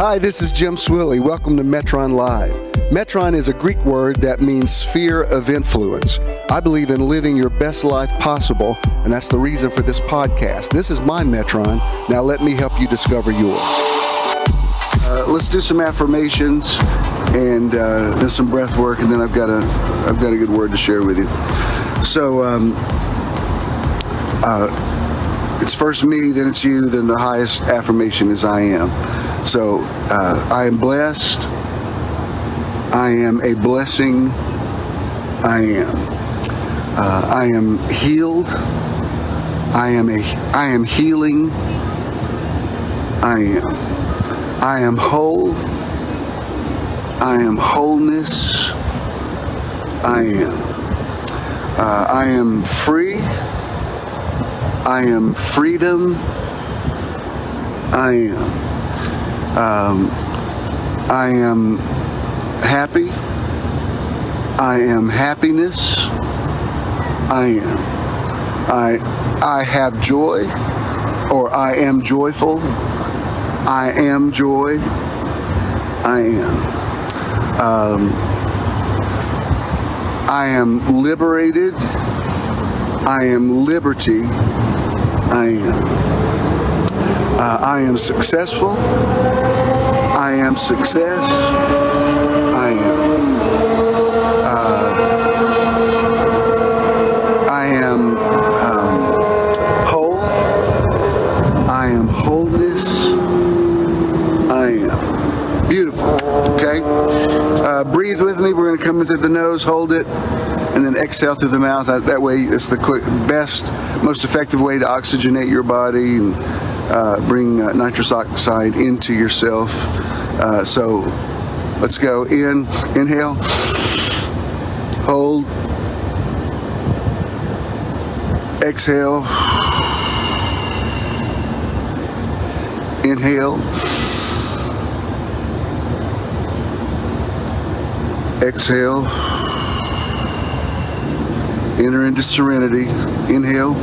Hi, this is Jim Swilley. Welcome to Metron Live. Metron is a Greek word that means sphere of influence. I believe in living your best life possible, and that's the reason for this podcast. This is my Metron. Now let me help you discover yours. Uh, let's do some affirmations and uh, then some breath work, and then I've got a I've got a good word to share with you. So um, uh, it's first me, then it's you, then the highest affirmation is I am. So uh, I am blessed. I am a blessing. I am. Uh, I am healed. I am a. I am healing. I am. I am whole. I am wholeness. I am. Uh, I am free. I am freedom. I am. Um, I am happy. I am happiness. I am. I I have joy, or I am joyful. I am joy. I am. Um, I am liberated. I am liberty. I am. Uh, I am successful. I am success. I am. Uh, I am um, whole. I am wholeness. I am. Beautiful. Okay? Uh, breathe with me. We're going to come in through the nose, hold it, and then exhale through the mouth. That, that way, it's the quick, best, most effective way to oxygenate your body and uh, bring uh, nitrous oxide into yourself. Uh, so let's go. In, inhale, hold, exhale, inhale, exhale, enter into serenity, inhale,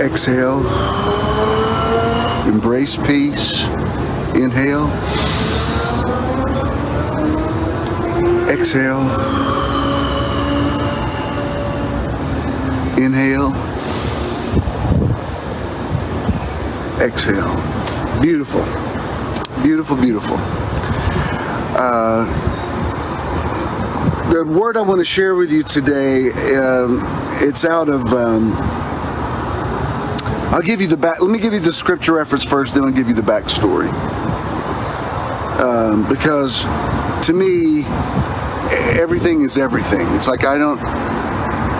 exhale, embrace peace, inhale, exhale, inhale, exhale. Beautiful, beautiful, beautiful. Uh, the word I want to share with you today, um, it's out of. Um, I'll give you the back. Let me give you the scripture reference first, then I'll give you the backstory. Um, because to me, everything is everything. It's like I don't,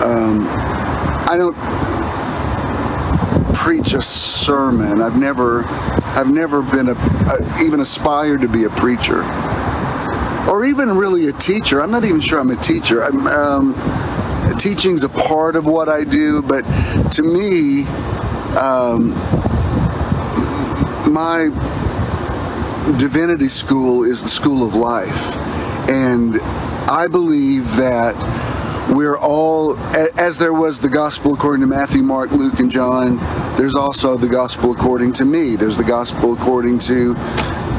um, I don't preach a sermon. I've never, I've never been a, a even aspired to be a preacher, or even really a teacher. I'm not even sure I'm a teacher. I'm, um, teaching's a part of what I do, but to me um, my divinity school is the school of life. And I believe that we're all, as there was the gospel according to Matthew, Mark, Luke, and John, there's also the gospel according to me. There's the gospel according to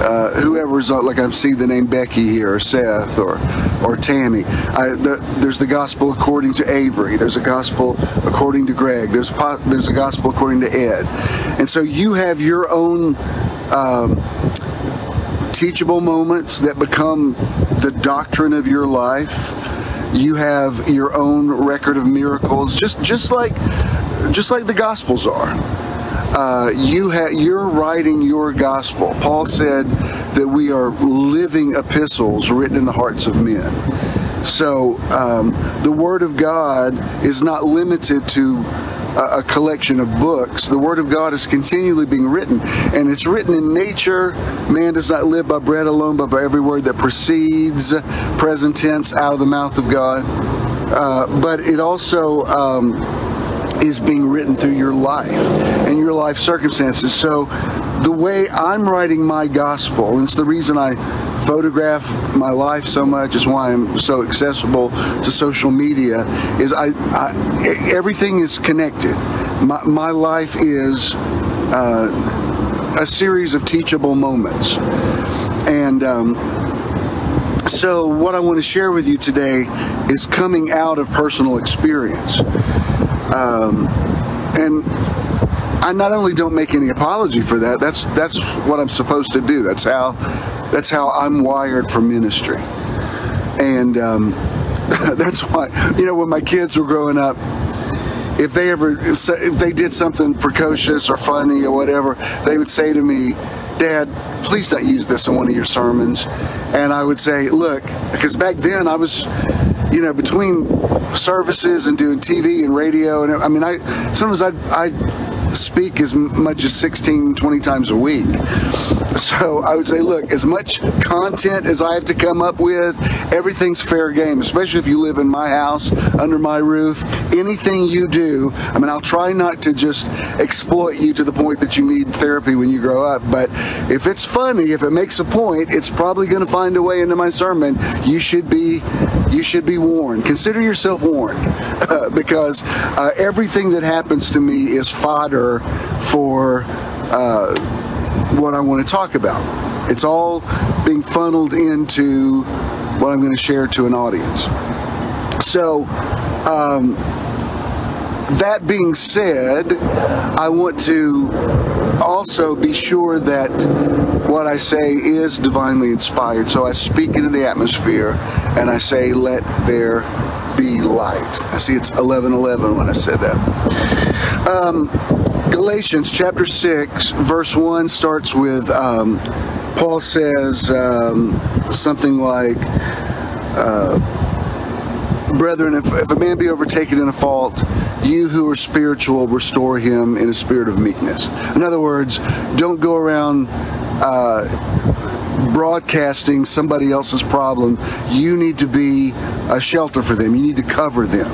uh, whoever's uh, like I see the name Becky here, or Seth, or or Tammy. I, the, there's the gospel according to Avery. There's a gospel according to Greg. There's there's a gospel according to Ed, and so you have your own. Um, teachable moments that become the doctrine of your life you have your own record of miracles just just like just like the gospels are uh, you ha- you're writing your gospel. Paul said that we are living epistles written in the hearts of men. So um, the Word of God is not limited to a, a collection of books. The Word of God is continually being written, and it's written in nature. Man does not live by bread alone, but by every word that proceeds, present tense, out of the mouth of God. Uh, but it also um, is being written through your life and your life circumstances. So the way I'm writing my gospel, and it's the reason I photograph my life so much, is why I'm so accessible to social media, is I, I everything is connected. My, my life is uh, a series of teachable moments. And um, so, what I want to share with you today is coming out of personal experience. Um, and I not only don't make any apology for that. That's that's what I'm supposed to do. That's how that's how I'm wired for ministry. And um, that's why you know when my kids were growing up, if they ever if they did something precocious or funny or whatever, they would say to me, "Dad, please don't use this in one of your sermons." And I would say, "Look, because back then I was." You know, between services and doing TV and radio, and I mean, I sometimes I I speak as much as 16, 20 times a week. So I would say, look, as much content as I have to come up with, everything's fair game, especially if you live in my house, under my roof. Anything you do, I mean, I'll try not to just exploit you to the point that you need therapy when you grow up, but if it's funny, if it makes a point, it's probably going to find a way into my sermon. You should be you should be warned. Consider yourself warned uh, because uh, everything that happens to me is fodder for uh, what I want to talk about. It's all being funneled into what I'm going to share to an audience. So, um, that being said, I want to also be sure that what I say is divinely inspired. So I speak into the atmosphere and I say, let there be light. I see it's 11:11 when I said that. Um, Galatians chapter 6, verse 1 starts with um, Paul says um, something like, uh, Brethren, if, if a man be overtaken in a fault, you who are spiritual restore him in a spirit of meekness. In other words, don't go around uh, broadcasting somebody else's problem. You need to be a shelter for them, you need to cover them.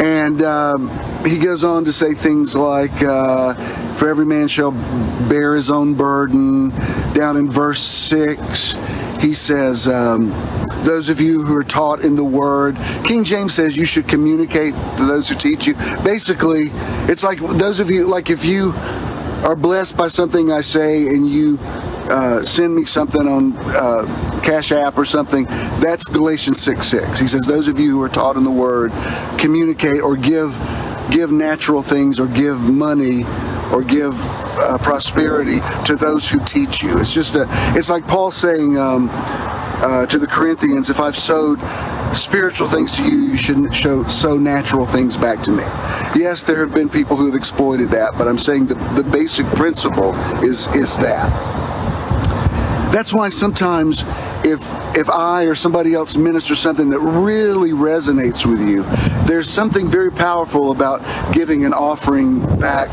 And um, he goes on to say things like, uh, For every man shall bear his own burden. Down in verse 6, he says, um, those of you who are taught in the Word. King James says you should communicate to those who teach you. Basically, it's like those of you, like if you are blessed by something I say and you uh, send me something on uh, Cash App or something, that's Galatians 6 6. He says, Those of you who are taught in the Word, communicate or give give natural things or give money or give uh, prosperity to those who teach you. It's just a, it's like Paul saying um, uh, to the Corinthians, if I've sowed spiritual things to you, you shouldn't show, sow natural things back to me. Yes, there have been people who have exploited that, but I'm saying the, the basic principle is, is that. That's why sometimes if if I or somebody else ministers something that really resonates with you, there's something very powerful about giving an offering back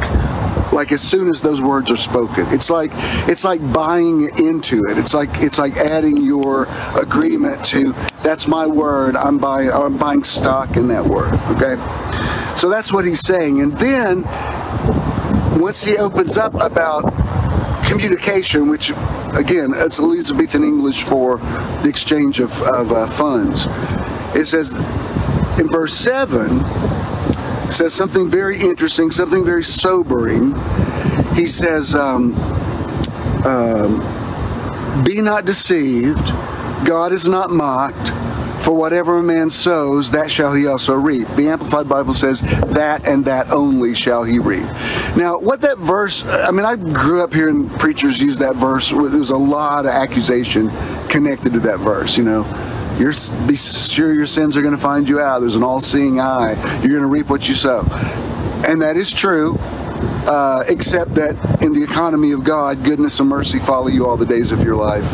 like as soon as those words are spoken. It's like it's like buying into it. It's like it's like adding your agreement to that's my word. I'm buying i'm buying stock in that word okay? So that's what he's saying. And then once he opens up about communication which again it's elizabethan english for the exchange of, of uh, funds it says in verse 7 says something very interesting, something very sobering. He says, um, um, Be not deceived, God is not mocked. For whatever a man sows, that shall he also reap. The Amplified Bible says, that and that only shall he reap. Now, what that verse, I mean, I grew up hearing preachers use that verse. There was a lot of accusation connected to that verse, you know you're, be sure your sins are going to find you out. There's an all-seeing eye. You're going to reap what you sow, and that is true. Uh, except that in the economy of God, goodness and mercy follow you all the days of your life.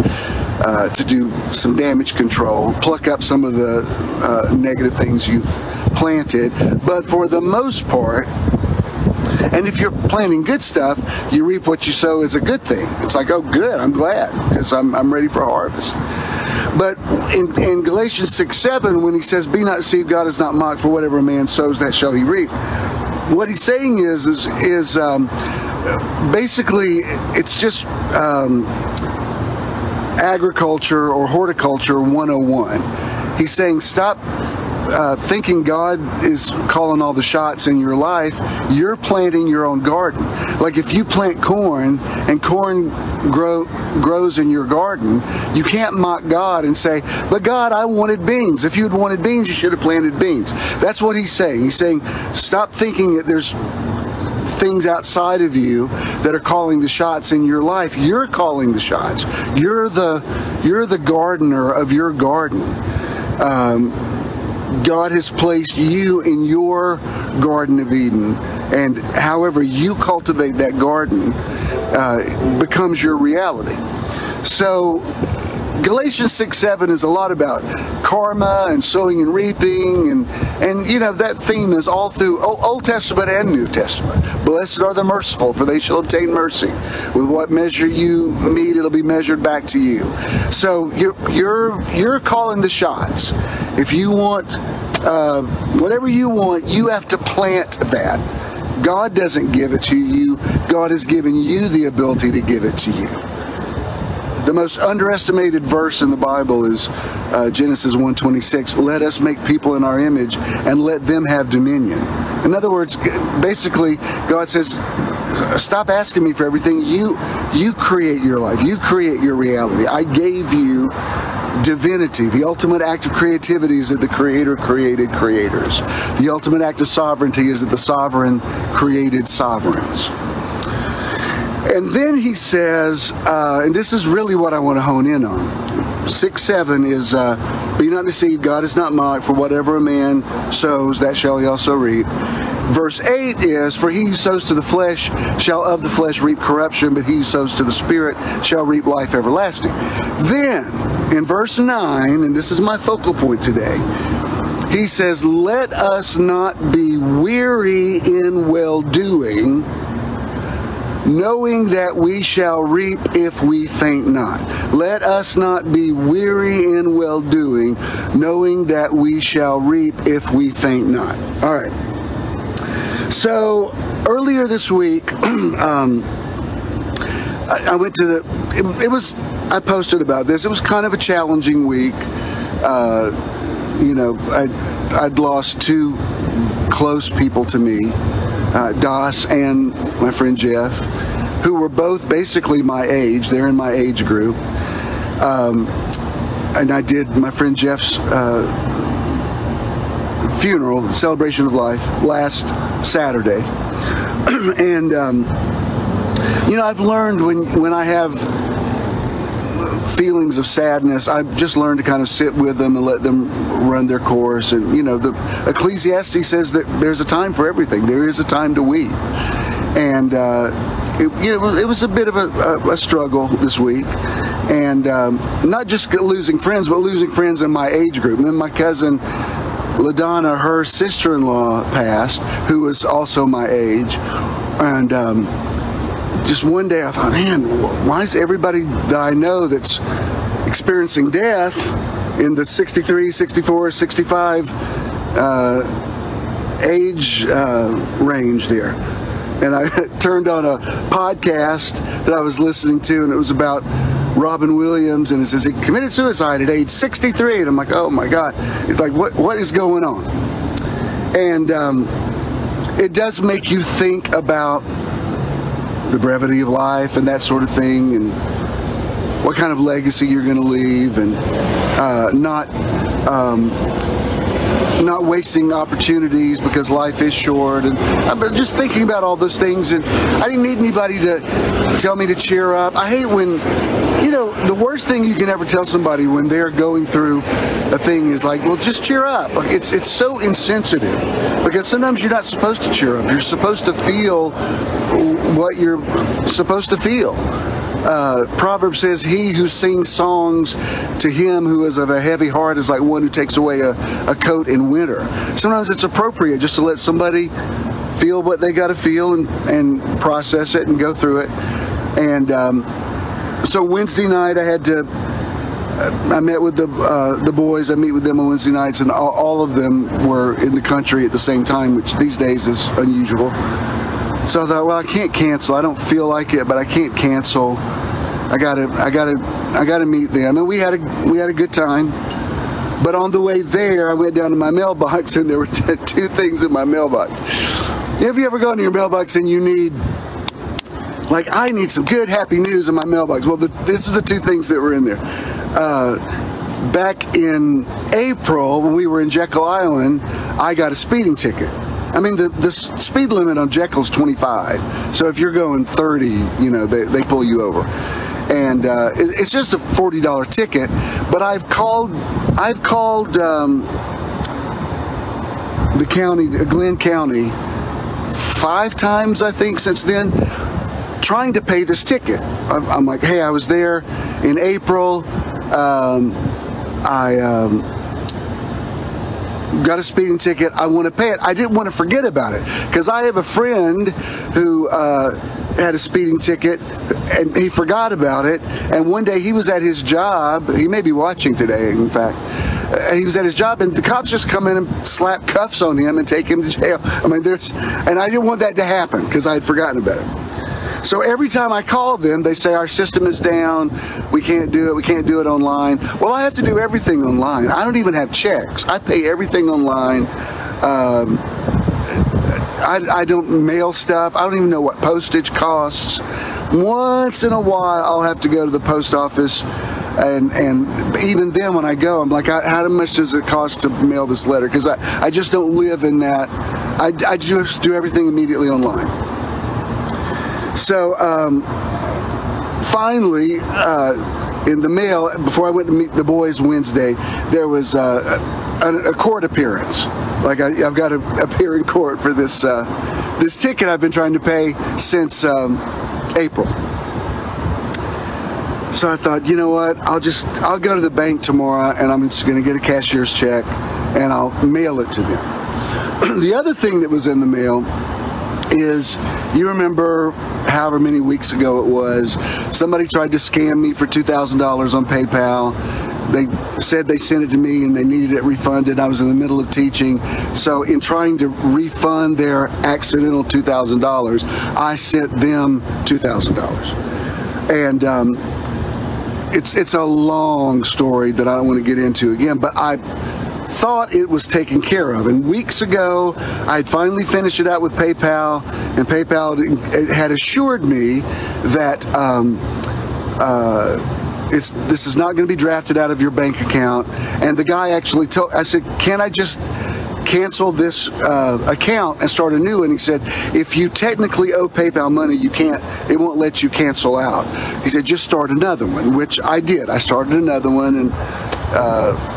Uh, to do some damage control, pluck up some of the uh, negative things you've planted. But for the most part, and if you're planting good stuff, you reap what you sow is a good thing. It's like, oh, good, I'm glad because I'm, I'm ready for harvest. But in, in Galatians 6 7, when he says, Be not deceived, God is not mocked, for whatever a man sows, that shall he reap. What he's saying is, is, is um, basically, it's just um, agriculture or horticulture 101. He's saying, Stop uh, thinking God is calling all the shots in your life, you're planting your own garden. Like if you plant corn and corn grow, grows in your garden, you can't mock God and say, But God, I wanted beans. If you'd wanted beans, you should have planted beans. That's what he's saying. He's saying, Stop thinking that there's things outside of you that are calling the shots in your life. You're calling the shots. You're the you're the gardener of your garden. Um, God has placed you in your Garden of Eden, and however you cultivate that garden uh, becomes your reality. So, Galatians 6 7 is a lot about karma and sowing and reaping, and, and you know, that theme is all through Old Testament and New Testament. Blessed are the merciful, for they shall obtain mercy. With what measure you meet, it'll be measured back to you. So you're you're you're calling the shots. If you want uh, whatever you want, you have to plant that. God doesn't give it to you. God has given you the ability to give it to you. The most underestimated verse in the Bible is uh, Genesis 1:26. Let us make people in our image and let them have dominion. In other words, basically, God says, "Stop asking me for everything. You, you create your life. You create your reality. I gave you divinity. The ultimate act of creativity is that the Creator created creators. The ultimate act of sovereignty is that the sovereign created sovereigns. And then he says, uh, and this is really what I want to hone in on. 6 7 is, uh, Be not deceived, God is not mocked, for whatever a man sows, that shall he also reap. Verse 8 is, For he who sows to the flesh shall of the flesh reap corruption, but he who sows to the Spirit shall reap life everlasting. Then, in verse 9, and this is my focal point today, he says, Let us not be weary in well doing knowing that we shall reap if we faint not. Let us not be weary in well doing, knowing that we shall reap if we faint not. All right. So earlier this week, um, I, I, went to the. It, it, was. I posted about this. It was kind of a challenging week. Uh, you know, I'd, I'd lost two close people to me uh, Das and my friend Jeff, who were both basically my age. They're in my age group. Um, and I did my friend Jeff's uh, funeral, celebration of life, last Saturday. and, um, you know, I've learned when, when I have feelings of sadness, I've just learned to kind of sit with them and let them run their course. And you know, the Ecclesiastes says that there's a time for everything. There is a time to weep, and uh, it, you know, it was a bit of a, a, a struggle this week, and um, not just losing friends, but losing friends in my age group. And then my cousin. LaDonna, her sister-in-law passed, who was also my age, and um, just one day I thought, man, why is everybody that I know that's experiencing death in the 63, 64, 65 uh, age uh, range there? And I turned on a podcast that I was listening to, and it was about Robin Williams, and it says he committed suicide at age 63. And I'm like, oh my God. It's like, what what is going on? And um, it does make you think about the brevity of life and that sort of thing, and what kind of legacy you're going to leave, and uh, not um, not wasting opportunities because life is short. And I'm just thinking about all those things, and I didn't need anybody to tell me to cheer up. I hate when, you know, the worst thing you can ever tell somebody when they're going through a thing is like, well, just cheer up. It's it's so insensitive because sometimes you're not supposed to cheer up. You're supposed to feel what you're supposed to feel. Uh, Proverbs says, He who sings songs to him who is of a heavy heart is like one who takes away a, a coat in winter. Sometimes it's appropriate just to let somebody feel what they got to feel and, and process it and go through it. And um, so Wednesday night, I had to. I met with the uh, the boys. I meet with them on Wednesday nights, and all, all of them were in the country at the same time, which these days is unusual. So I thought, well, I can't cancel. I don't feel like it, but I can't cancel. I gotta, I gotta, I gotta meet them. And we had a, we had a good time. But on the way there, I went down to my mailbox, and there were two things in my mailbox. Have you ever gone to your mailbox and you need like I need some good, happy news in my mailbox. Well, the, this is the two things that were in there. Uh, back in April, when we were in Jekyll Island, I got a speeding ticket. I mean, the, the speed limit on Jekyll's 25. So if you're going 30, you know, they, they pull you over. And uh, it, it's just a $40 ticket. But I've called, I've called um, the county, Glynn County, five times, I think, since then, trying to pay this ticket. I'm, I'm like, hey, I was there in April. Um, I um, got a speeding ticket. I want to pay it. I didn't want to forget about it because I have a friend who uh, had a speeding ticket and he forgot about it. And one day he was at his job. He may be watching today, in fact. He was at his job, and the cops just come in and slap cuffs on him and take him to jail. I mean, there's, and I didn't want that to happen because I had forgotten about it. So every time I call them, they say our system is down. We can't do it. We can't do it online. Well, I have to do everything online. I don't even have checks. I pay everything online. Um, I, I don't mail stuff. I don't even know what postage costs. Once in a while, I'll have to go to the post office and and even then when I go, I'm like, how much does it cost to mail this letter? Because I, I just don't live in that. I, I just do everything immediately online. So um, finally, uh, in the mail, before I went to meet the boys Wednesday, there was uh, a, a, court appearance. Like I, have got to appear in court for this uh, this ticket I've been trying to pay since um, April. So I thought, you know what? I'll just I'll go to the bank tomorrow and I'm just going to get a cashier's check and I'll mail it to them. the other thing that was in the mail is you remember however many weeks ago it was, somebody tried to scam me for $2,000 on PayPal. They said they sent it to me and they needed it refunded. I was in the middle of teaching. So, in trying to refund their accidental $2,000, I sent them $2,000. And um, it's, it's a long story that I don't want to get into again, but I thought it was taken care of. And weeks ago, I had finally finished it out with PayPal, and PayPal had assured me that um, uh, it's this is not going to be drafted out of your bank account. And the guy actually told, I said, "Can I just?" cancel this uh, account and start a new one. He said, if you technically owe PayPal money, you can't, it won't let you cancel out. He said, just start another one, which I did. I started another one and uh,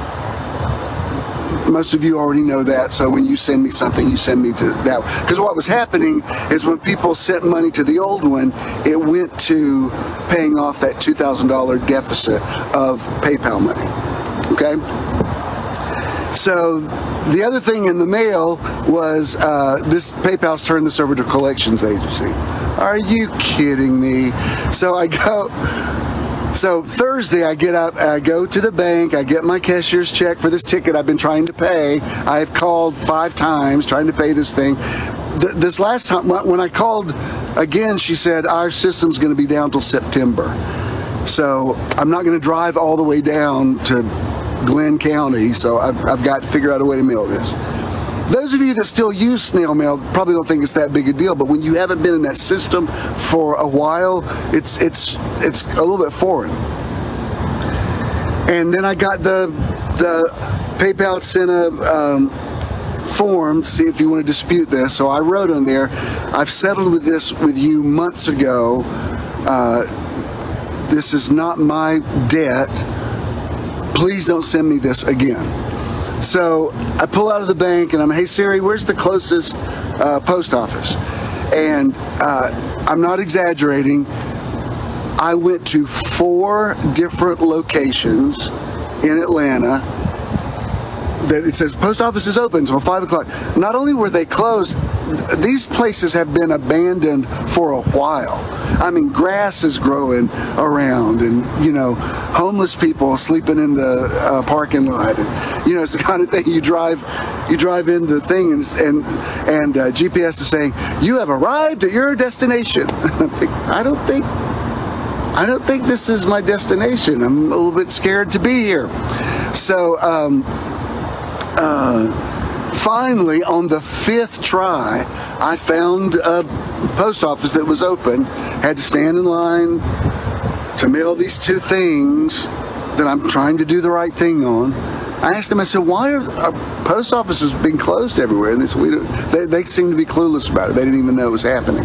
most of you already know that. So when you send me something, you send me to that. Because what was happening is when people sent money to the old one, it went to paying off that $2,000 deficit of PayPal money. Okay? So the other thing in the mail was uh, this PayPal's turned this over to collections agency. Are you kidding me? So I go so Thursday, I get up, I go to the bank, I get my cashier's check for this ticket I've been trying to pay. I've called five times trying to pay this thing. Th- this last time, when I called again, she said, Our system's going to be down till September. So I'm not going to drive all the way down to Glynn County, so I've, I've got to figure out a way to mail this. Those of you that still use snail mail probably don't think it's that big a deal, but when you haven't been in that system for a while, it's it's it's a little bit foreign. And then I got the the PayPal sent a um, form to see if you want to dispute this. So I wrote on there, I've settled with this with you months ago. Uh, this is not my debt. Please don't send me this again. So I pull out of the bank and I'm, hey Siri, where's the closest uh, post office? And uh, I'm not exaggerating. I went to four different locations in Atlanta that it says post office is open until five o'clock. Not only were they closed, these places have been abandoned for a while. I mean, grass is growing around, and you know, homeless people sleeping in the uh, parking lot. And, you know, it's the kind of thing you drive, you drive in the thing, and and, and uh, GPS is saying you have arrived at your destination. I don't think. I don't think this is my destination. I'm a little bit scared to be here. So, um, uh, finally, on the fifth try, I found a post office that was open had to stand in line to mail these two things that I'm trying to do the right thing on. I asked them, I said, why are our post offices being closed everywhere? And they, said, we they, they seem to be clueless about it. They didn't even know it was happening.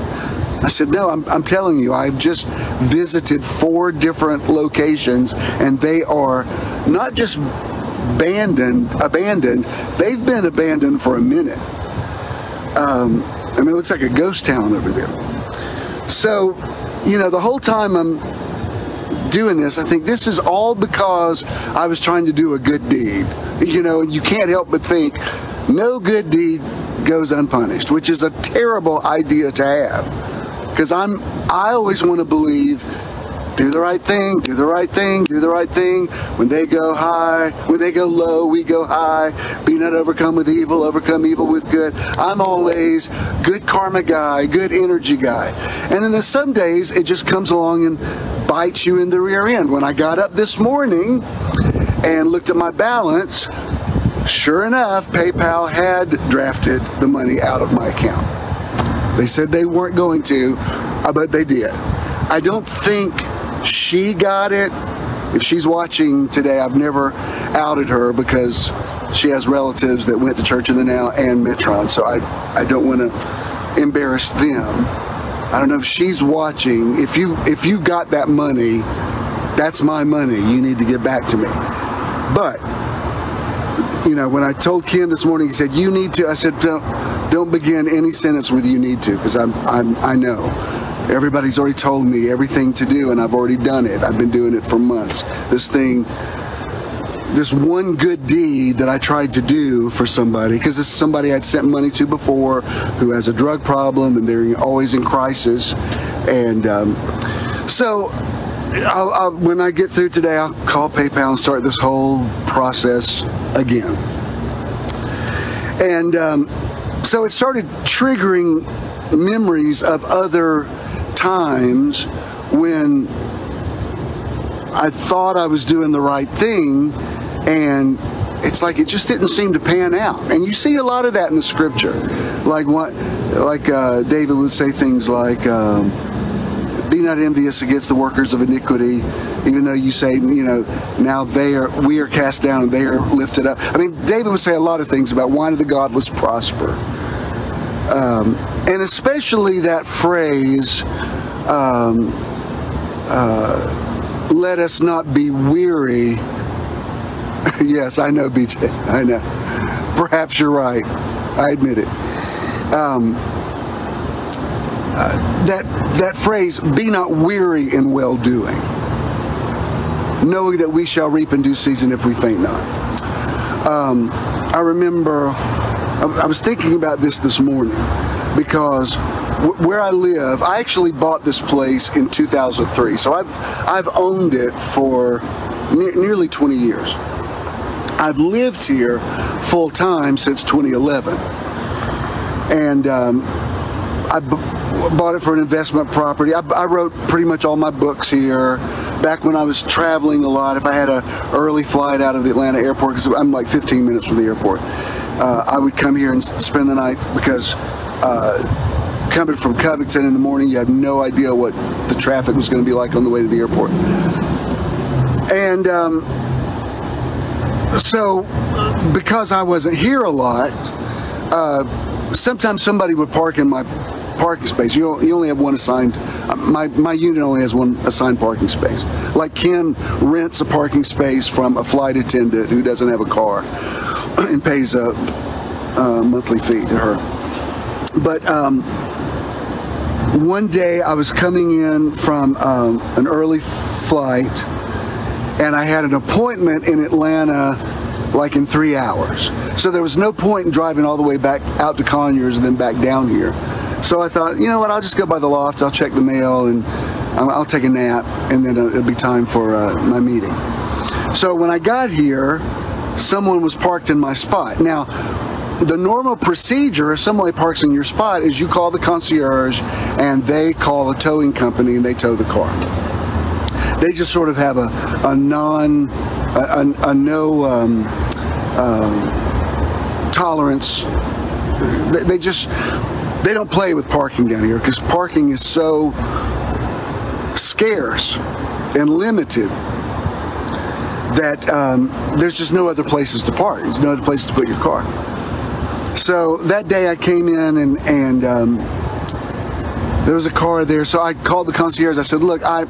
I said, no, I'm, I'm telling you, I've just visited four different locations and they are not just abandoned, abandoned, they've been abandoned for a minute. Um, I mean, it looks like a ghost town over there. So, you know, the whole time I'm doing this, I think this is all because I was trying to do a good deed. You know, you can't help but think no good deed goes unpunished, which is a terrible idea to have. Because I'm, I always want to believe do the right thing, do the right thing, do the right thing. When they go high, when they go low, we go high. Be not overcome with evil, overcome evil with good. I'm always good karma guy, good energy guy. And then there's some days it just comes along and bites you in the rear end. When I got up this morning and looked at my balance, sure enough, PayPal had drafted the money out of my account. They said they weren't going to, uh, but they did. I don't think she got it. If she's watching today, I've never outed her because she has relatives that went to Church of the Now and Metron, so I, I don't want to embarrass them. I don't know if she's watching. If you if you got that money, that's my money. You need to get back to me. But you know, when I told Ken this morning, he said, "You need to." I said, "Don't don't begin any sentence with "you need to," because I'm, I'm I know everybody's already told me everything to do and I've already done it. I've been doing it for months. This thing, this one good deed that I tried to do for somebody, because this is somebody I'd sent money to before who has a drug problem and they're always in crisis. And um, so I'll, I'll, when I get through today, I'll call PayPal and start this whole process again. And um, so it started triggering memories of other times when I thought I was doing the right thing and it's like it just didn't seem to pan out. And you see a lot of that in the scripture. Like what like uh, David would say things like um, be not envious against the workers of iniquity even though you say you know now they are we are cast down and they are lifted up i mean david would say a lot of things about why do the godless prosper um, and especially that phrase um, uh, let us not be weary. yes, I know, BJ. I know. Perhaps you're right. I admit it. Um, uh, that that phrase, "Be not weary in well doing," knowing that we shall reap in due season if we faint not. Um, I remember I, I was thinking about this this morning because where I live, I actually bought this place in 2003. So I've I've owned it for ne- nearly 20 years. I've lived here full time since 2011, and um, I b- bought it for an investment property. I, I wrote pretty much all my books here back when I was traveling a lot, if I had an early flight out of the Atlanta airport, because I'm like 15 minutes from the airport, uh, I would come here and spend the night because uh, coming from Covington in the morning, you had no idea what the traffic was going to be like on the way to the airport. And um, so, because I wasn't here a lot, uh, sometimes somebody would park in my parking space. You, you only have one assigned. My, my unit only has one assigned parking space. Like Ken rents a parking space from a flight attendant who doesn't have a car and pays a, a monthly fee to her. But um, one day I was coming in from um, an early flight and I had an appointment in Atlanta like in three hours. So there was no point in driving all the way back out to Conyers and then back down here. So I thought, you know what, I'll just go by the loft, I'll check the mail, and I'll take a nap, and then it'll be time for uh, my meeting. So when I got here, someone was parked in my spot. Now, the normal procedure if somebody parks in your spot is you call the concierge and they call a towing company and they tow the car. They just sort of have a, a non, a, a, a no um, uh, tolerance. They, they just, they don't play with parking down here because parking is so scarce and limited that um, there's just no other places to park. There's no other places to put your car. So that day I came in and and um, there was a car there. So I called the concierge. I said, "Look, I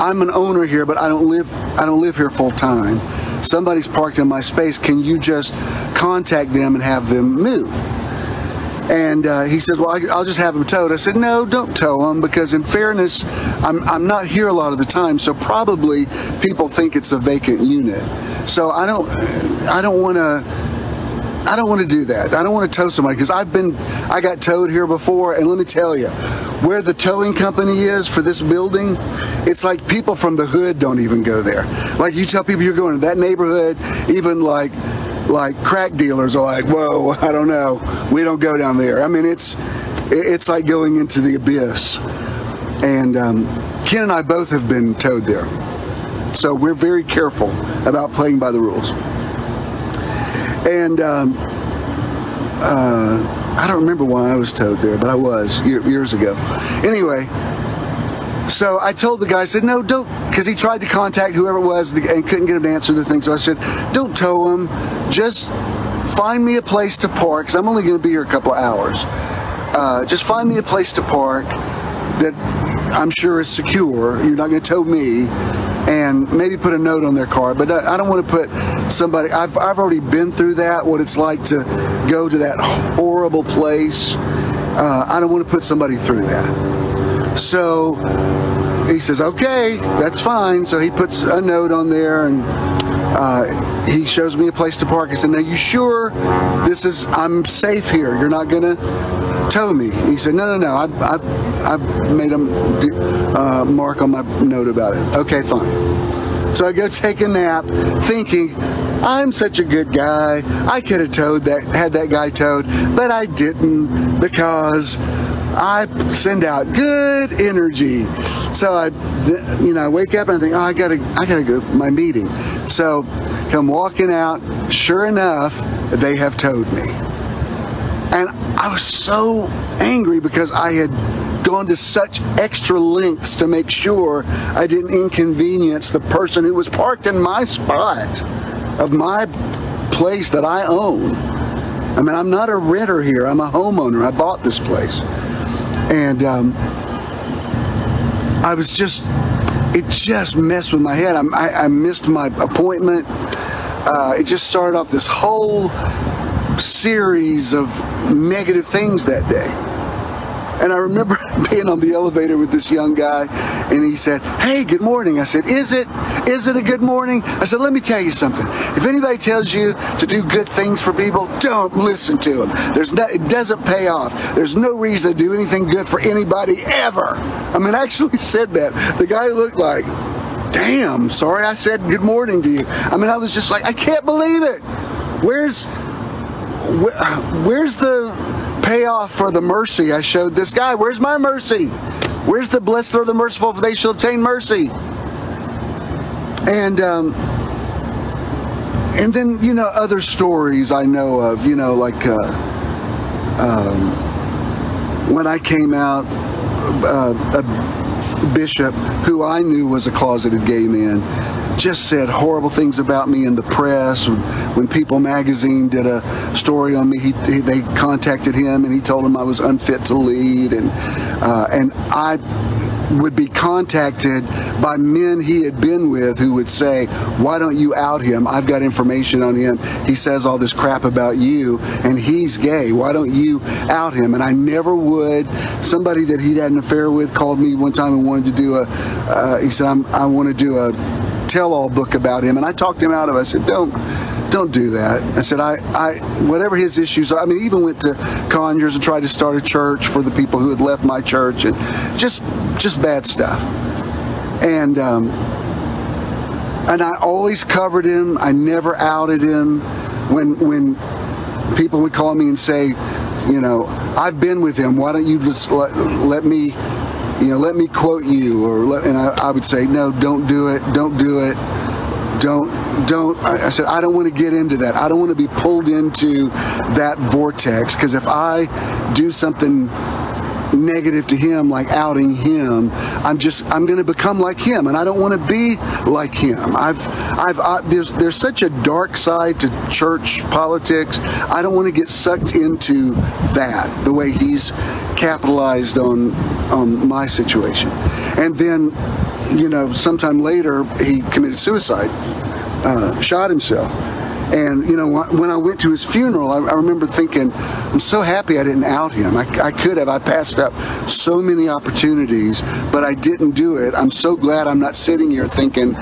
I'm an owner here, but I don't live I don't live here full time. Somebody's parked in my space. Can you just contact them and have them move?" And uh, he said, Well, I, will just have them towed. I said, No, don't tow them because, in fairness, I'm, I'm not here a lot of the time, so probably people think it's a vacant unit. So I don't, I don't want to. I don't want to do that. I don't want to tow somebody because I've been, I got towed here before, and let me tell you, where the towing company is for this building, it's like people from the hood don't even go there. Like you tell people you're going to that neighborhood, even like like crack dealers are like, whoa, I don't know, we don't go down there. I mean, it's it's like going into the abyss. And um, Ken and I both have been towed there, so we're very careful about playing by the rules. And um, uh, I don't remember why I was towed there, but I was years ago. Anyway, so I told the guy, I said, no, don't, because he tried to contact whoever it was and couldn't get to answer the thing. So I said, don't tow him. Just find me a place to park, because I'm only going to be here a couple of hours. Uh, just find me a place to park that I'm sure is secure. You're not going to tow me. And maybe put a note on their car. But I, don't want to put somebody, I've, I've already been through that, what it's like to go to that horrible place. Uh, I don't want to put somebody through that. So he says, okay, that's fine. So he puts a note on there and uh, he shows me a place to park. I said, now you sure this is, I'm safe here. You're not going to tow me. He said, no, no, no. I've, I've, I've made a uh, mark on my note about it. Okay, fine. So I go take a nap thinking, I'm such a good guy. I could have towed that, had that guy towed, but I didn't because I send out good energy. So I, you know, I wake up and I think, oh, I gotta, I gotta go to my meeting. So come walking out. Sure enough, they have towed me, and I was so angry because I had gone to such extra lengths to make sure I didn't inconvenience the person who was parked in my spot of my place that I own. I mean, I'm not a renter here. I'm a homeowner. I bought this place and um, I was just, it just messed with my head. I, I, I missed my appointment. Uh, it just started off this whole series of negative things that day. And I remember being on the elevator with this young guy, and he said, Hey, good morning. I said, Is it? Is it a good morning? I said, Let me tell you something. If anybody tells you to do good things for people, don't listen to them. There's no, it doesn't pay off. There's no reason to do anything good for anybody ever. I mean, I actually said that. The guy looked like, Damn, sorry I said good morning to you. I mean, I was just like, I can't believe it. Where's, where, where's the payoff for the mercy I showed this guy. Where's my mercy? Where's the blessed or the merciful, for they shall obtain mercy? And um, and then you know other stories I know of. You know, like uh, um, when I came out, uh, a bishop who I knew was a closeted gay man just said horrible things about me in the press. When, People Magazine did a story on me, he, he, they contacted him and he told them I was unfit to lead, and uh, and I would be contacted by men he had been with who would say, Why don't you out him? I've got information on him. He says all this crap about you, and he's gay. Why don't you out him? And I never would. Somebody that he'd had an affair with called me one time and wanted to do a, uh, he said, i want to do a tell-all book about him, and I talked him out of it. I said, "Don't, don't do that." I said, "I, I, whatever his issues are. I mean, he even went to Conyers and tried to start a church for the people who had left my church, and just, just bad stuff." And um, and I always covered him. I never outed him. When when people would call me and say, you know, I've been with him. Why don't you just let, let me you know, let me quote you, or let, and I, I would say, no, don't do it, don't do it, don't, don't. I, I said, I don't want to get into that. I don't want to be pulled into that vortex because if I do something negative to him, like outing him. I'm just I'm going to become like him, and I don't want to be like him. I've I've I, there's there's such a dark side to church politics. I don't want to get sucked into that the way he's capitalized on on my situation, and then you know sometime later he committed suicide, uh, shot himself and, you know, when I went to his funeral, I, I remember thinking, I'm so happy I didn't out him. I, I could have. I passed up so many opportunities, but I didn't do it. I'm so glad I'm not sitting here thinking,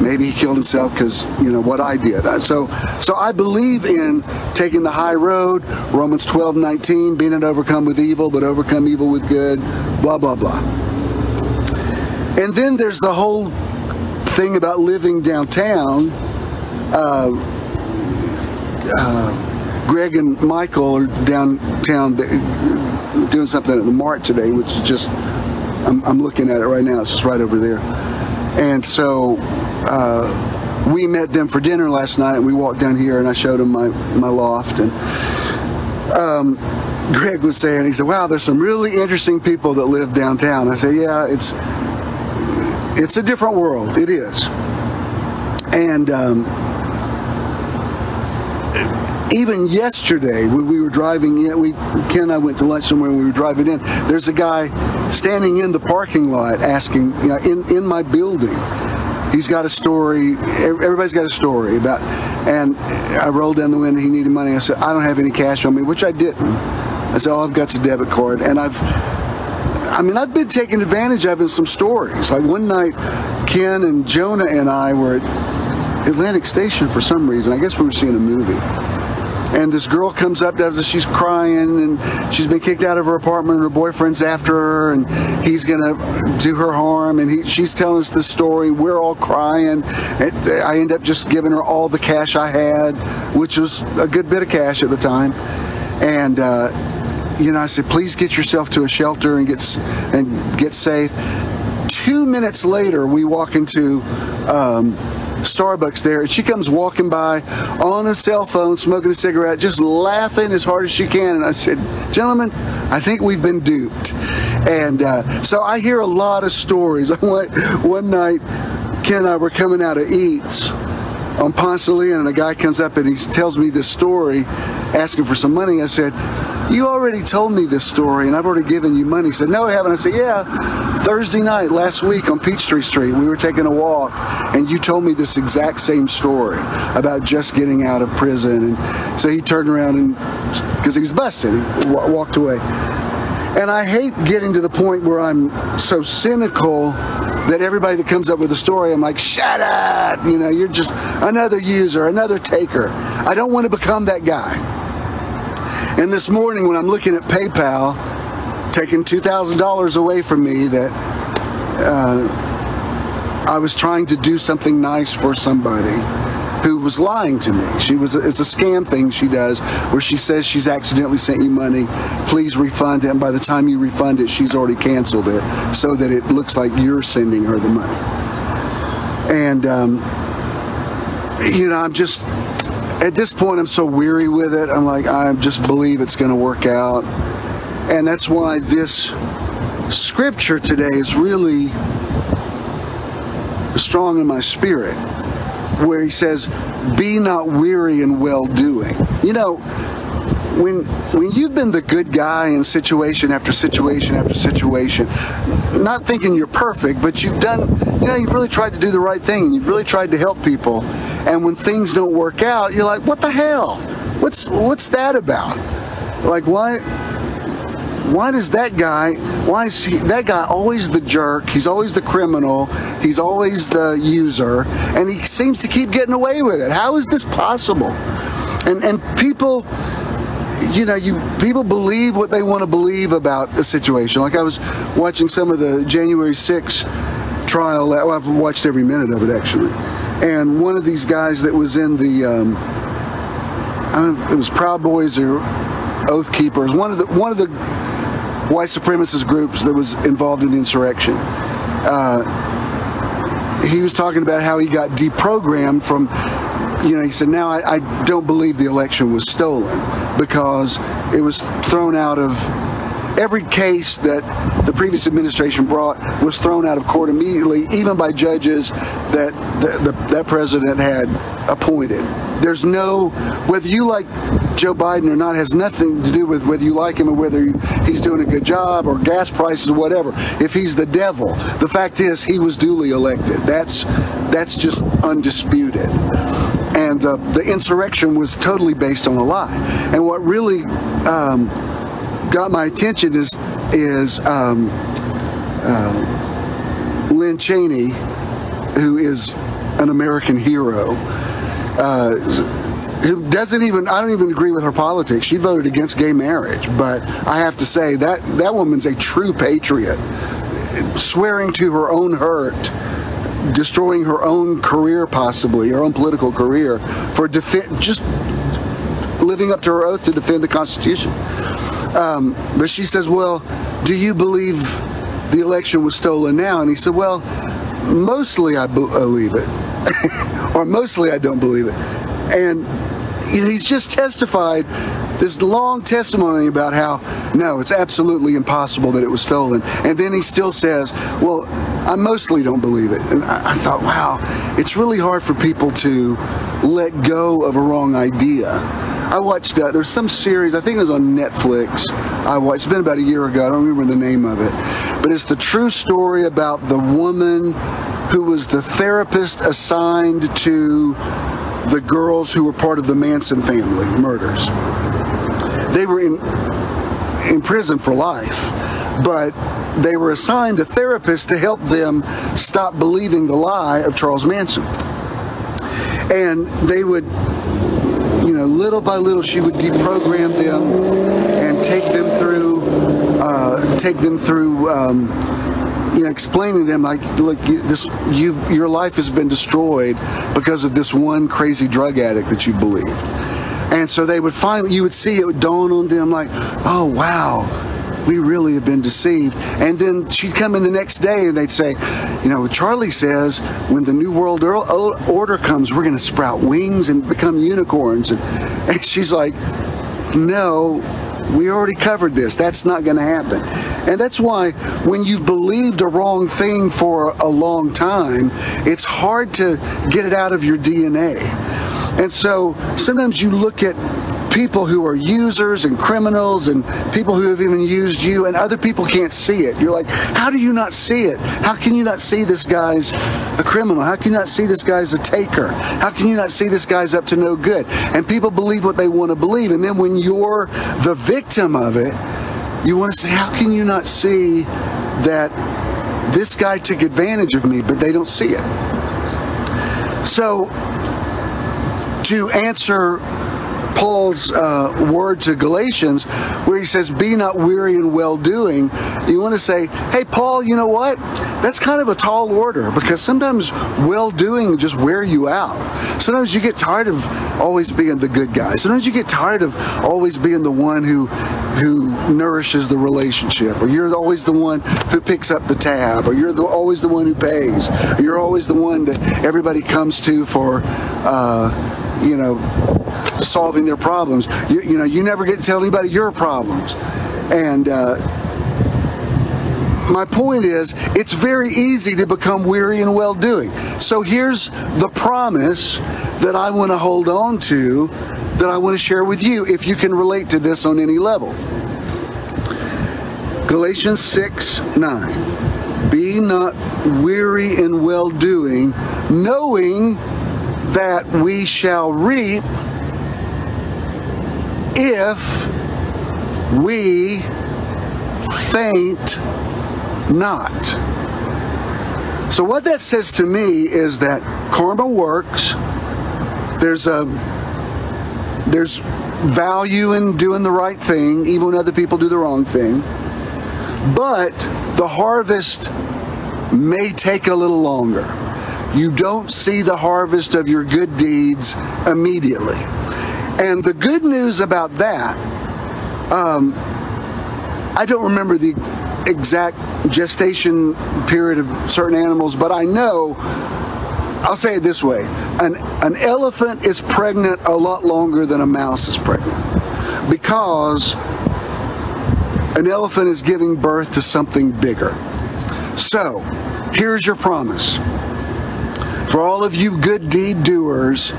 maybe he killed himself because you know what I did. So, so I believe in taking the high road. Romans 12, 19, being not overcome with evil, but overcome evil with good. Blah blah blah. And then there's the whole thing about living downtown. Uh, uh, Greg and Michael are downtown doing something at the Mart today, which is just, I'm, I'm looking at it right now. It's just right over there. And so uh, we met them for dinner last night, and we walked down here, and I showed them my, my loft. And um, Greg was saying, he said, "Wow, there's some really interesting people that live downtown." I said, "Yeah, it's it's a different world. It is." And um, even yesterday when we were driving in, we Ken and I went to lunch somewhere and we were driving in. There's a guy standing in the parking lot asking, you know, in in my building. He's got a story. Everybody's got a story about. And I rolled down the window. He needed money. I said, I don't have any cash on me, which I didn't. I said, all I've got's a debit card, and I've. I mean, I've been taken advantage of in some stories. Like one night, Ken and Jonah and I were at Atlantic Station for some reason. I guess we were seeing a movie and this girl comes up to us she's crying and she's been kicked out of her apartment and her boyfriend's after her and he's gonna do her harm and he, she's telling us the story we're all crying i end up just giving her all the cash i had which was a good bit of cash at the time and uh, you know i said please get yourself to a shelter and get and get safe two minutes later we walk into um, Starbucks there, and she comes walking by on her cell phone, smoking a cigarette, just laughing as hard as she can. And I said, Gentlemen, I think we've been duped. And uh, so I hear a lot of stories. I went One night, Ken and I were coming out of Eats on Ponce Leon, and a guy comes up and he tells me this story, asking for some money. I said, you already told me this story and I've already given you money. He said, no, I haven't. I said, yeah, Thursday night last week on Peachtree Street, we were taking a walk and you told me this exact same story about just getting out of prison. And so he turned around and, because he was busted, he walked away. And I hate getting to the point where I'm so cynical that everybody that comes up with a story, I'm like, shut up! You know, you're just another user, another taker. I don't want to become that guy. And this morning, when I'm looking at PayPal, taking $2,000 away from me that uh, I was trying to do something nice for somebody who was lying to me. She was it's a scam thing she does where she says she's accidentally sent you money. Please refund it. And by the time you refund it, she's already canceled it so that it looks like you're sending her the money. And um, you know, I'm just at this point, I'm so weary with it. I'm like, I just believe it's going to work out. And that's why this scripture today is really strong in my spirit, where he says, Be not weary in well doing. You know, when when you've been the good guy in situation after situation after situation, not thinking you're perfect, but you've done, you know, you've really tried to do the right thing. You've really tried to help people and when things don't work out, you're like, what the hell? What's what's that about? Like why why does that guy why is he, that guy always the jerk he's always the criminal he's always the user and he seems to keep getting away with it? How is this possible? And and people you know you people believe what they want to believe about a situation. Like i was watching some of the january 6 trial well, i've watched every minute of it actually. And one of these guys that was in the um, I don't know if it was Proud Boys or Oath Keepers, one of the one of the white supremacist groups that was involved in the insurrection. Uh, he was talking about how he got deprogrammed from, you know, he said, now I, I don't believe the election was stolen because it was thrown out of every case that the previous administration brought was thrown out of court immediately, even by judges that the, the, that president had appointed. There's no, whether you like Joe Biden or not, has nothing to do with whether you like him or whether he's doing a good job or gas prices or whatever. If he's the devil, the fact is he was duly elected. That's that's just undisputed. And the, the insurrection was totally based on a lie. And what really um, got my attention is is um, uh, Lynn Cheney, who is an American hero. Uh, who doesn't even I don't even agree with her politics. She voted against gay marriage, but I have to say that that woman's a true patriot, swearing to her own hurt, destroying her own career possibly, her own political career for defi- just living up to her oath to defend the Constitution. Um, but she says, "Well, do you believe the election was stolen now?" And he said, "Well, mostly I believe it, or mostly I don't believe it." And you know, he's just testified this long testimony about how no, it's absolutely impossible that it was stolen. And then he still says, well, I mostly don't believe it. And I, I thought, wow, it's really hard for people to let go of a wrong idea. I watched, uh, there's some series, I think it was on Netflix. I watched, it's been about a year ago, I don't remember the name of it. But it's the true story about the woman who was the therapist assigned to the girls who were part of the Manson family murders. They were in in prison for life, but they were assigned a therapist to help them stop believing the lie of Charles Manson. And they would, little by little, she would deprogram them and take them through, uh, take them through. Um, you know, explaining to them like, look, this, you, your life has been destroyed because of this one crazy drug addict that you believed. And so they would finally, you would see it would dawn on them like, oh wow, we really have been deceived. And then she'd come in the next day and they'd say, you know, Charlie says when the New World Order comes, we're going to sprout wings and become unicorns. And, and she's like, no, we already covered this. That's not going to happen. And that's why when you've believed a wrong thing for a long time, it's hard to get it out of your DNA. And so sometimes you look at people who are users and criminals and people who have even used you and other people can't see it. You're like, how do you not see it? How can you not see this guy's a criminal? How can you not see this guy's a taker? How can you not see this guy's up to no good? And people believe what they want to believe. And then when you're the victim of it, you want to say, how can you not see that this guy took advantage of me, but they don't see it? So, to answer Paul's uh, word to Galatians, where he says, Be not weary in well doing, you want to say, Hey, Paul, you know what? That's kind of a tall order because sometimes well doing just wear you out. Sometimes you get tired of always being the good guy. Sometimes you get tired of always being the one who who nourishes the relationship, or you're always the one who picks up the tab, or you're the, always the one who pays, you're always the one that everybody comes to for, uh, you know, solving their problems. You, you, know, you never get to tell anybody your problems. And uh, my point is, it's very easy to become weary in well doing. So here's the promise that I want to hold on to that I want to share with you if you can relate to this on any level. Galatians 6 9. Be not weary in well doing, knowing that we shall reap if we faint not. So, what that says to me is that karma works. There's a there's value in doing the right thing, even when other people do the wrong thing. But the harvest may take a little longer. You don't see the harvest of your good deeds immediately. And the good news about that, um, I don't remember the exact gestation period of certain animals, but I know, I'll say it this way an, an elephant is pregnant a lot longer than a mouse is pregnant because An elephant is giving birth to something bigger. So, here's your promise. For all of you good deed doers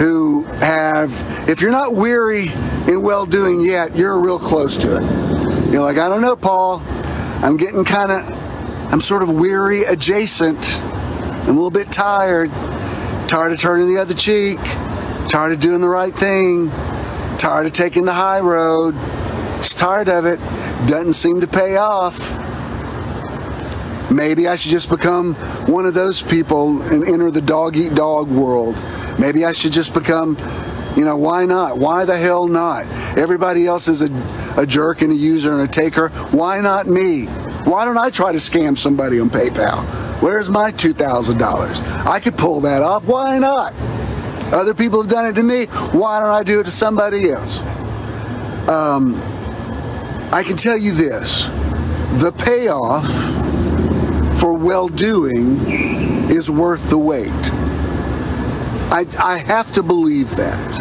who have, if you're not weary in well doing yet, you're real close to it. You're like, I don't know, Paul. I'm getting kind of, I'm sort of weary adjacent. I'm a little bit tired. Tired of turning the other cheek. Tired of doing the right thing. Tired of taking the high road. Just tired of it. Doesn't seem to pay off. Maybe I should just become one of those people and enter the dog eat dog world. Maybe I should just become, you know, why not? Why the hell not? Everybody else is a, a jerk and a user and a taker. Why not me? Why don't I try to scam somebody on PayPal? Where's my $2,000? I could pull that off. Why not? Other people have done it to me. Why don't I do it to somebody else? Um, I can tell you this the payoff for well doing is worth the wait. I, I have to believe that.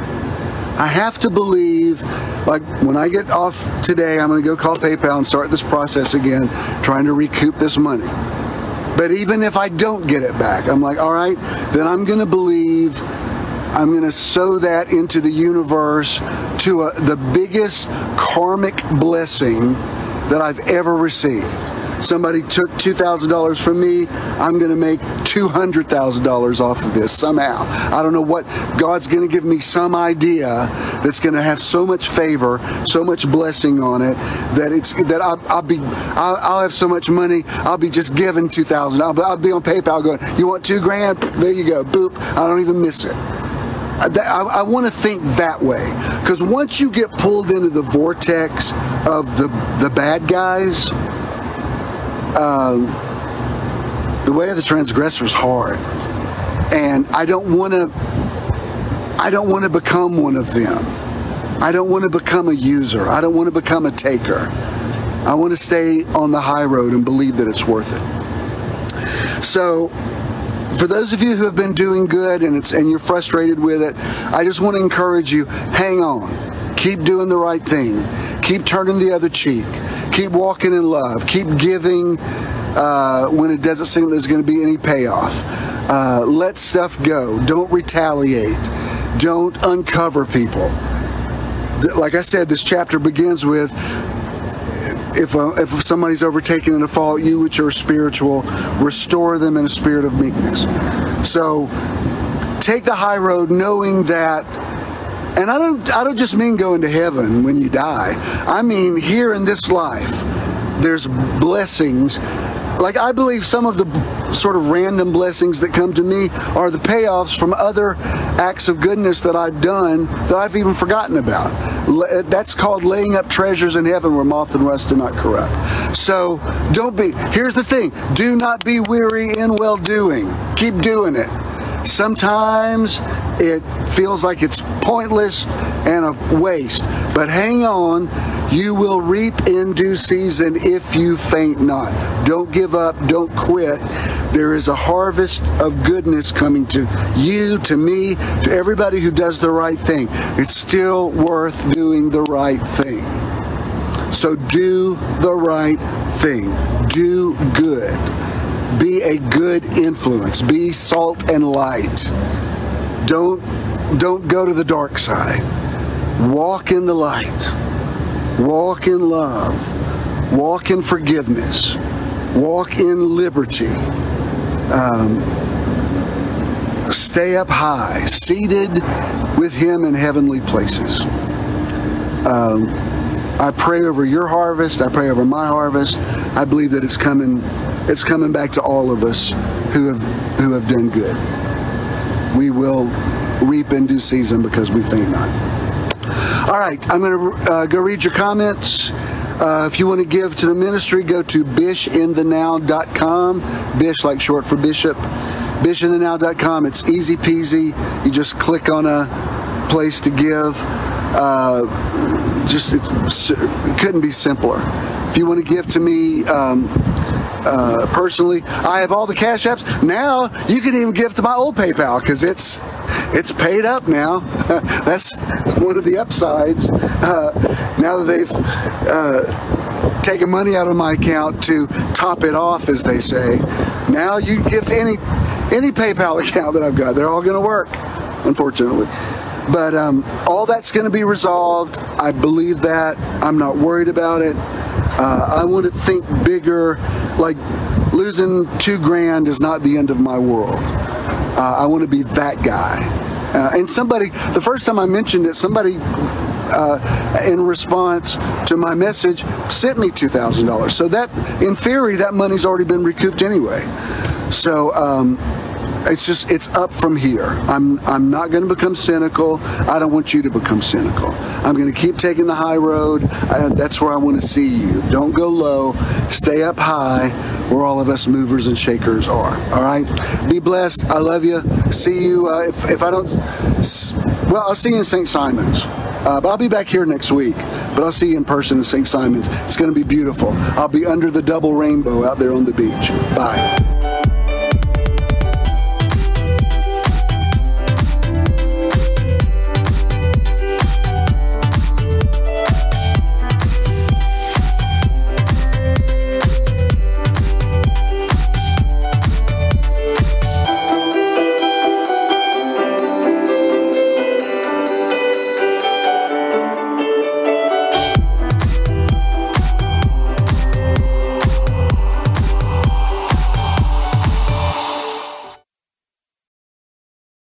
I have to believe, like when I get off today, I'm going to go call PayPal and start this process again, trying to recoup this money. But even if I don't get it back, I'm like, all right, then I'm going to believe, I'm going to sow that into the universe to a, the biggest karmic blessing that I've ever received somebody took $2,000 from me, I'm going to make $200,000 off of this somehow. I don't know what God's going to give me some idea that's going to have so much favor, so much blessing on it that it's that I'll, I'll be I'll, I'll, have so much money I'll be just giving 2,000. I'll, I'll be on PayPal going, you want two grand? There you go. Boop. I don't even miss it. I, I, want to think that way because once you get pulled into the vortex of the the bad guys, um, the way of the transgressor is hard, and I don't want to. I don't want to become one of them. I don't want to become a user. I don't want to become a taker. I want to stay on the high road and believe that it's worth it. So, for those of you who have been doing good and it's and you're frustrated with it, I just want to encourage you, hang on. Keep doing the right thing. Keep turning the other cheek keep walking in love, keep giving uh, when it doesn't seem there's going to be any payoff. Uh, let stuff go. Don't retaliate. Don't uncover people. Like I said, this chapter begins with if, uh, if somebody's overtaken in a fault, you which are spiritual, restore them in a spirit of meekness. So take the high road knowing that and I don't I don't just mean going to heaven when you die. I mean here in this life there's blessings like I believe some of the sort of random blessings that come to me are the payoffs from other acts of goodness that I've done that I've even forgotten about. That's called laying up treasures in heaven where moth and rust do not corrupt. So don't be, here's the thing do not be weary in well doing. Keep doing it. Sometimes it feels like it's pointless and a waste. But hang on, you will reap in due season if you faint not. Don't give up, don't quit. There is a harvest of goodness coming to you, to me, to everybody who does the right thing. It's still worth doing the right thing. So do the right thing. Do good. Be a good influence. Be salt and light. Don't don't go to the dark side. Walk in the light. Walk in love. Walk in forgiveness. Walk in liberty. Um, stay up high, seated with Him in heavenly places. Um, I pray over your harvest. I pray over my harvest. I believe that it's coming. It's coming back to all of us who have who have done good we will reap in due season because we faint not. All right, I'm going to uh, go read your comments. Uh, if you want to give to the ministry, go to bishinthenow.com. Bish, like short for bishop. Bishinthenow.com. It's easy peasy. You just click on a place to give. Uh, just it, couldn't be simpler. If you want to give to me, um, uh, personally. I have all the cash apps. Now you can even give to my old PayPal because it's it's paid up now. That's one of the upsides. Uh, now that they've uh, taking money out of my account to top it off, as they say. Now you can gift any any PayPal account that I've got. They're all going to work, unfortunately. But um, all that's going to be resolved. I believe that. I'm not worried about it. Uh, I want to think bigger. Like losing two grand is not the end of my world. Uh, I want to be that guy. Uh, and somebody, the first time I mentioned it, somebody uh, in response to my message sent me $2,000. So that, in theory, that money's already been recouped anyway. So um, it's just it's up from here. I'm I'm not going to become cynical. I don't want you to become cynical. I'm going to keep taking the high road. Uh, that's where I want to see you. Don't go low. Stay up high, where all of us movers and shakers are. All right. Be blessed. I love you. See you. Uh, if if I don't, well, I'll see you in St. Simons. Uh, but I'll be back here next week. But I'll see you in person in St. Simons. It's going to be beautiful. I'll be under the double rainbow out there on the beach. Bye.